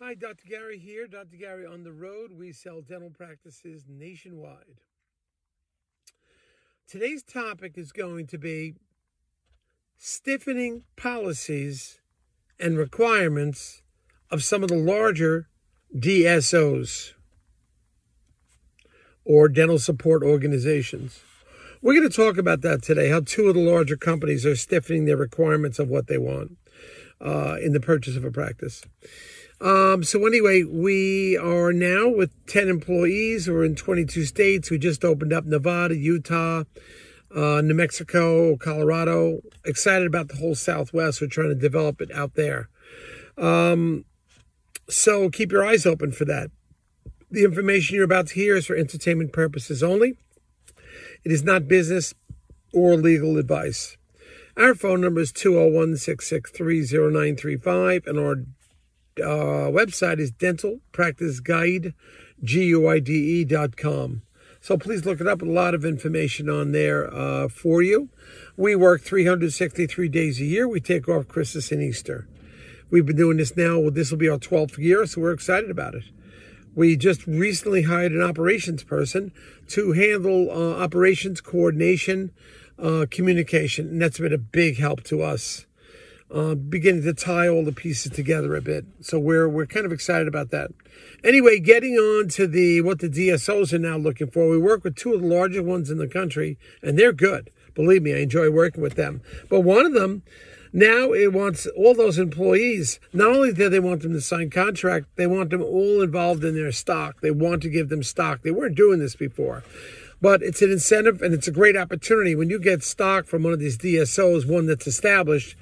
Hi, Dr. Gary here. Dr. Gary on the road. We sell dental practices nationwide. Today's topic is going to be stiffening policies and requirements of some of the larger DSOs or dental support organizations. We're going to talk about that today, how two of the larger companies are stiffening their requirements of what they want uh, in the purchase of a practice. Um, so anyway, we are now with 10 employees. We're in 22 states. We just opened up Nevada, Utah, uh, New Mexico, Colorado. Excited about the whole Southwest. We're trying to develop it out there. Um, so keep your eyes open for that. The information you're about to hear is for entertainment purposes only. It is not business or legal advice. Our phone number is 201 663 0935, and our uh, website is dentalpracticeguide.com. So please look it up. A lot of information on there uh, for you. We work 363 days a year. We take off Christmas and Easter. We've been doing this now. Well, this will be our 12th year, so we're excited about it. We just recently hired an operations person to handle uh, operations coordination, uh, communication, and that's been a big help to us uh, beginning to tie all the pieces together a bit. So we're we're kind of excited about that. Anyway, getting on to the what the DSOs are now looking for. We work with two of the largest ones in the country, and they're good. Believe me, I enjoy working with them. But one of them now it wants all those employees. Not only do they want them to sign contract, they want them all involved in their stock. They want to give them stock. They weren't doing this before. But it's an incentive and it's a great opportunity when you get stock from one of these DSOs, one that's established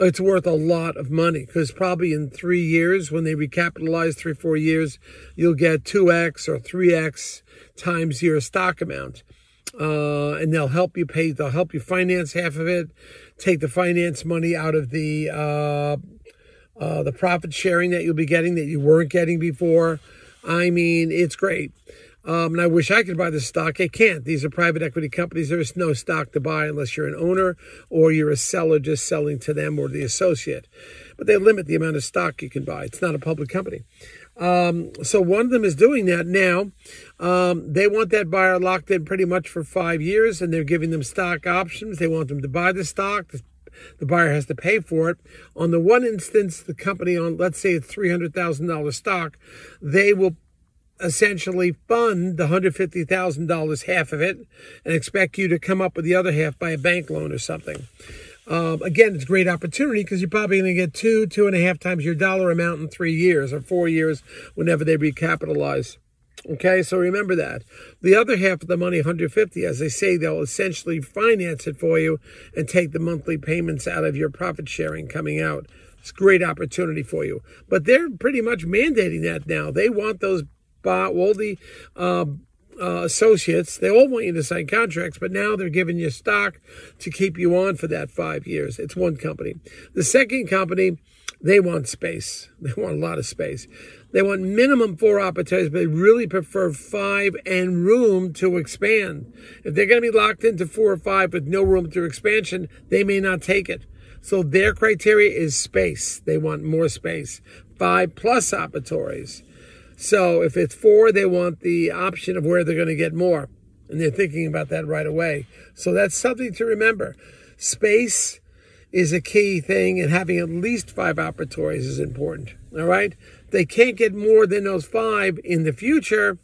it's worth a lot of money because probably in three years, when they recapitalize three, four years, you'll get 2x or 3x times your stock amount. Uh, and they'll help you pay, they'll help you finance half of it, take the finance money out of the, uh, uh, the profit sharing that you'll be getting that you weren't getting before. I mean, it's great. Um, and I wish I could buy the stock. I can't. These are private equity companies. There is no stock to buy unless you're an owner or you're a seller just selling to them or the associate. But they limit the amount of stock you can buy. It's not a public company. Um, so one of them is doing that now. Um, they want that buyer locked in pretty much for five years, and they're giving them stock options. They want them to buy the stock. The buyer has to pay for it. On the one instance, the company on, let's say it's $300,000 stock, they will essentially fund the $150,000, half of it, and expect you to come up with the other half by a bank loan or something. Um, again, it's a great opportunity because you're probably going to get two, two and a half times your dollar amount in three years or four years whenever they recapitalize. Okay, so remember that. The other half of the money, 150, as they say, they'll essentially finance it for you and take the monthly payments out of your profit sharing coming out. It's a great opportunity for you. But they're pretty much mandating that now. They want those by all the uh, uh, associates. They all want you to sign contracts, but now they're giving you stock to keep you on for that five years. It's one company. The second company, they want space. They want a lot of space. They want minimum four operatories, but they really prefer five and room to expand. If they're going to be locked into four or five with no room to expansion, they may not take it. So their criteria is space. They want more space. Five plus operatories. So if it's four, they want the option of where they're going to get more. And they're thinking about that right away. So that's something to remember. Space is a key thing, and having at least five operatories is important. All right? They can't get more than those five in the future.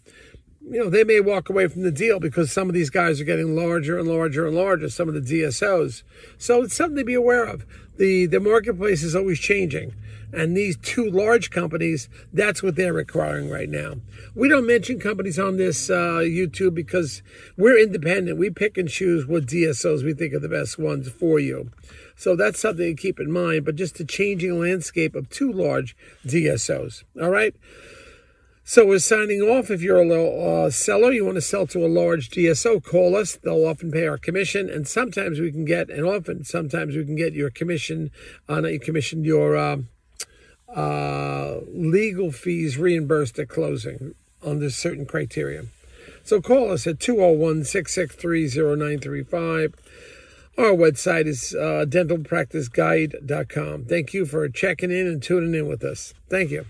You know, they may walk away from the deal because some of these guys are getting larger and larger and larger, some of the DSOs. So it's something to be aware of. The, the marketplace is always changing. And these two large companies, that's what they're requiring right now. We don't mention companies on this uh, YouTube because we're independent. We pick and choose what DSOs we think are the best ones for you. So that's something to keep in mind, but just the changing landscape of two large DSOs. All right. So we're signing off. If you're a little uh, seller, you want to sell to a large DSO, call us. They'll often pay our commission, and sometimes we can get, and often sometimes we can get your commission, uh, not your commission, your uh, uh, legal fees reimbursed at closing under certain criteria. So call us at 201 663 0935. Our website is uh, dentalpracticeguide.com. Thank you for checking in and tuning in with us. Thank you.